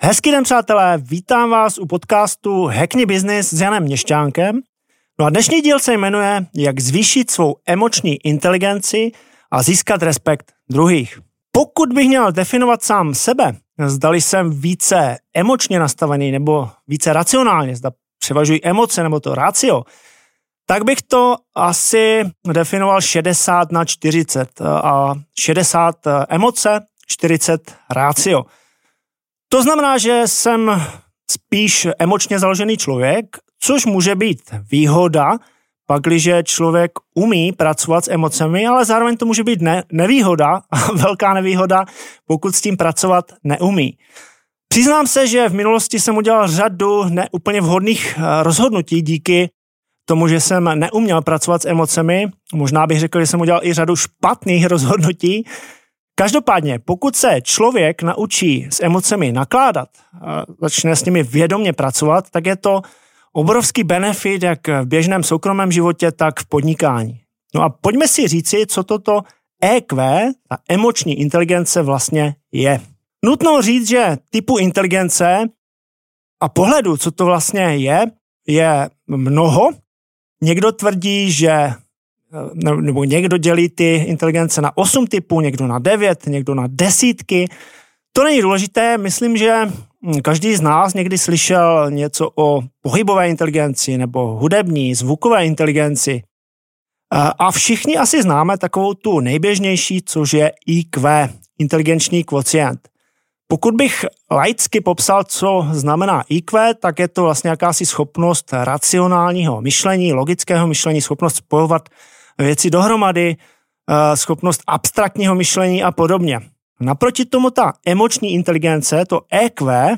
Hezký den, přátelé, vítám vás u podcastu Hackney Business s Janem Měšťánkem. No a dnešní díl se jmenuje Jak zvýšit svou emoční inteligenci a získat respekt druhých. Pokud bych měl definovat sám sebe, zdali jsem více emočně nastavený nebo více racionálně, zda převažují emoce nebo to rácio, tak bych to asi definoval 60 na 40 a 60 emoce, 40 rácio. To znamená, že jsem spíš emočně založený člověk, což může být výhoda, pakliže člověk umí pracovat s emocemi, ale zároveň to může být ne- nevýhoda, velká nevýhoda, pokud s tím pracovat neumí. Přiznám se, že v minulosti jsem udělal řadu neúplně vhodných eh, rozhodnutí díky tomu, že jsem neuměl pracovat s emocemi. Možná bych řekl, že jsem udělal i řadu špatných rozhodnutí, Každopádně, pokud se člověk naučí s emocemi nakládat, a začne s nimi vědomě pracovat, tak je to obrovský benefit jak v běžném soukromém životě, tak v podnikání. No a pojďme si říci, co toto EQ, ta emoční inteligence vlastně je. Nutno říct, že typu inteligence a pohledu, co to vlastně je, je mnoho. Někdo tvrdí, že nebo někdo dělí ty inteligence na 8 typů, někdo na 9, někdo na desítky. To není důležité, myslím, že každý z nás někdy slyšel něco o pohybové inteligenci nebo hudební, zvukové inteligenci. A všichni asi známe takovou tu nejběžnější, což je IQ, inteligenční kvocient. Pokud bych laicky popsal, co znamená IQ, tak je to vlastně jakási schopnost racionálního myšlení, logického myšlení, schopnost spojovat věci dohromady, eh, schopnost abstraktního myšlení a podobně. Naproti tomu ta emoční inteligence, to EQ,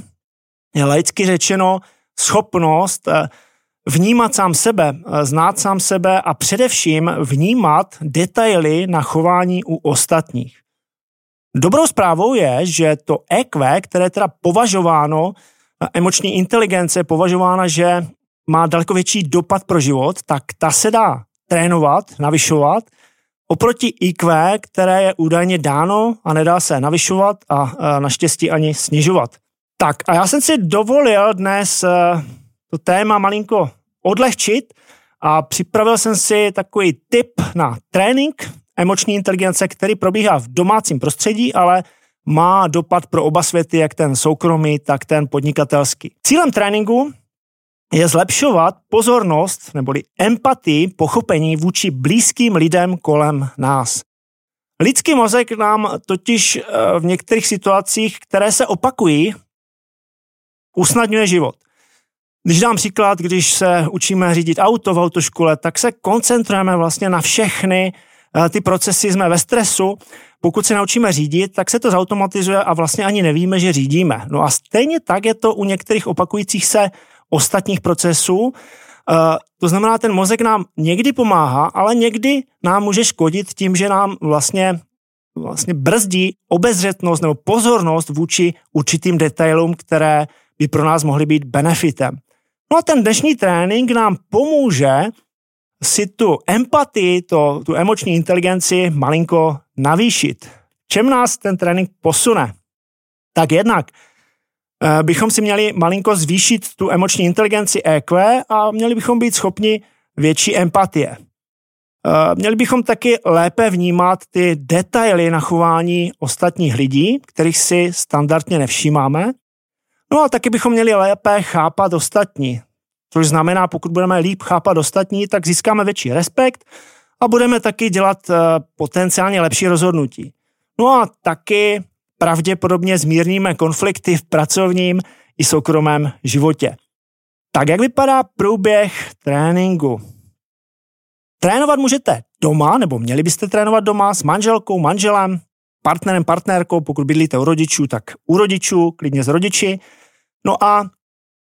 je laicky řečeno schopnost eh, vnímat sám sebe, eh, znát sám sebe a především vnímat detaily na chování u ostatních. Dobrou zprávou je, že to EQ, které je teda považováno, emoční inteligence je považována, že má daleko větší dopad pro život, tak ta se dá trénovat, navyšovat, oproti IQ, které je údajně dáno a nedá se navyšovat a naštěstí ani snižovat. Tak a já jsem si dovolil dnes e, to téma malinko odlehčit a připravil jsem si takový tip na trénink emoční inteligence, který probíhá v domácím prostředí, ale má dopad pro oba světy, jak ten soukromý, tak ten podnikatelský. Cílem tréninku je zlepšovat pozornost neboli empatii, pochopení vůči blízkým lidem kolem nás. Lidský mozek nám totiž eh, v některých situacích, které se opakují, usnadňuje život. Když dám příklad, když se učíme řídit auto v autoškole, tak se koncentrujeme vlastně na všechny eh, ty procesy, jsme ve stresu. Pokud se naučíme řídit, tak se to zautomatizuje a vlastně ani nevíme, že řídíme. No a stejně tak je to u některých opakujících se ostatních procesů. Eh, to znamená, ten mozek nám někdy pomáhá, ale někdy nám může škodit tím, že nám vlastně, vlastně brzdí obezřetnost nebo pozornost vůči určitým detailům, které by pro nás mohly být benefitem. No a ten dnešní trénink nám pomůže si tu empatii, to, tu emoční inteligenci malinko navýšit. Čem nás ten trénink posune? Tak jednak bychom si měli malinko zvýšit tu emoční inteligenci EQ a měli bychom být schopni větší empatie. Eh, měli bychom taky lépe vnímat ty detaily na chování ostatních lidí, kterých si standardně nevšímáme. No a taky bychom měli lépe chápat ostatní, což znamená, pokud budeme líp chápat ostatní, tak získáme větší respekt a budeme taky dělat eh, potenciálně lepší rozhodnutí. No a taky pravděpodobně zmírníme konflikty v pracovním i soukromém životě. Tak jak vypadá průběh tréninku? Trénovat můžete doma, nebo měli byste trénovat doma s manželkou, manželem, partnerem, partnerkou, pokud bydlíte u rodičů, tak u rodičů, klidně s rodiči. No a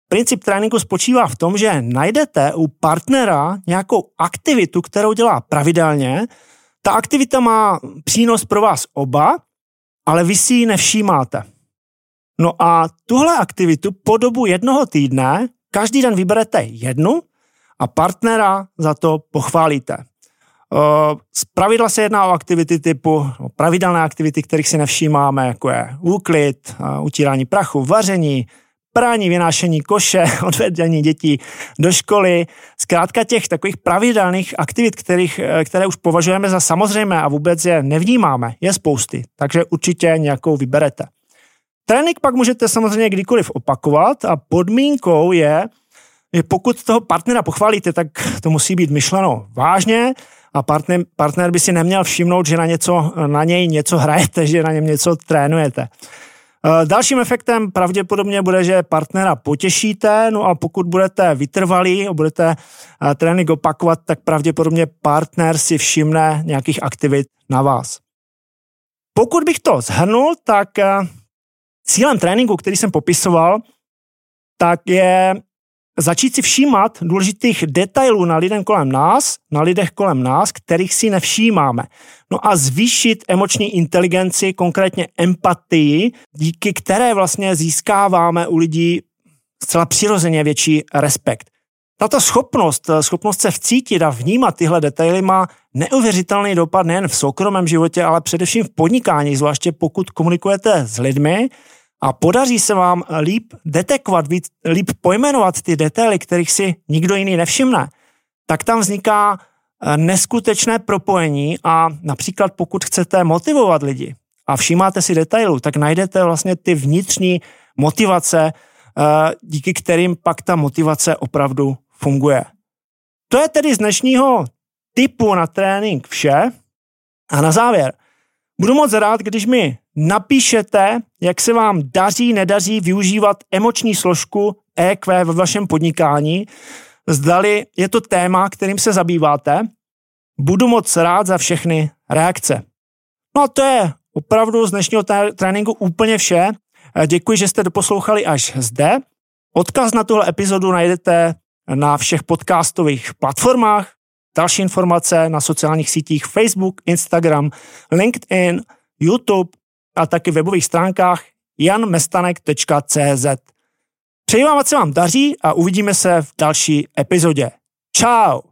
princip tréninku spočívá v tom, že najdete u partnera nějakou aktivitu, kterou dělá pravidelně. Ta aktivita má přínos pro vás oba ale vy si ji nevšímáte. No a tuhle aktivitu po dobu jednoho týdne každý den vyberete jednu a partnera za to pochválíte. Z pravidla se jedná o aktivity typu o pravidelné aktivity, kterých si nevšímáme, jako je úklid, utírání prachu, vaření, prání, vynášení koše, odvedení dětí do školy, zkrátka těch takových pravidelných aktivit, kterých, které už považujeme za samozřejmé a vůbec je nevnímáme, je spousty, takže určitě nějakou vyberete. Trénink pak můžete samozřejmě kdykoliv opakovat a podmínkou je, že pokud toho partnera pochválíte, tak to musí být myšleno vážně a partner, partner by si neměl všimnout, že na, něco, na něj něco hrajete, že na něm něco trénujete. Eh, dalším efektem pravděpodobně bude, že partnera potěšíte, no a pokud budete vytrvalí a budete eh, trénink opakovat, tak pravděpodobně partner si všimne nějakých aktivit na vás. Pokud bych to zhrnul, tak eh, cílem tréninku, který jsem popisoval, tak je začít si všímat důležitých detailů na lidem kolem nás, na lidech kolem nás, kterých si nevšímáme. No a zvýšit emoční inteligenci, konkrétně empatii, díky které vlastně získáváme u lidí zcela přirozeně větší respekt. Tato schopnost, schopnost se vcítit a vnímat tyhle detaily má neuvěřitelný dopad nejen v soukromém životě, ale především v podnikání, zvláště pokud komunikujete s lidmi, a podaří se vám líp detekovat, líp pojmenovat ty detaily, kterých si nikdo jiný nevšimne, tak tam vzniká eh, neskutečné propojení a například pokud chcete motivovat lidi a všímáte si detailů, tak najdete vlastně ty vnitřní motivace, eh, díky kterým pak ta motivace opravdu funguje. To je tedy z dnešního typu na trénink vše. A na závěr, budu moc rád, když mi napíšete, jak se vám daří, nedaří využívat emoční složku EQ ve vašem podnikání. Zdali je to téma, kterým se zabýváte. Budu moc rád za všechny reakce. No a to je opravdu z dnešního tréninku úplně vše. Děkuji, že jste doposlouchali až zde. Odkaz na tuhle epizodu najdete na všech podcastových platformách. Další informace na sociálních sítích Facebook, Instagram, LinkedIn, YouTube a taky webových stránkách janmestanek.cz. Přeji vám, ať se vám daří a uvidíme se v další epizodě. Ciao!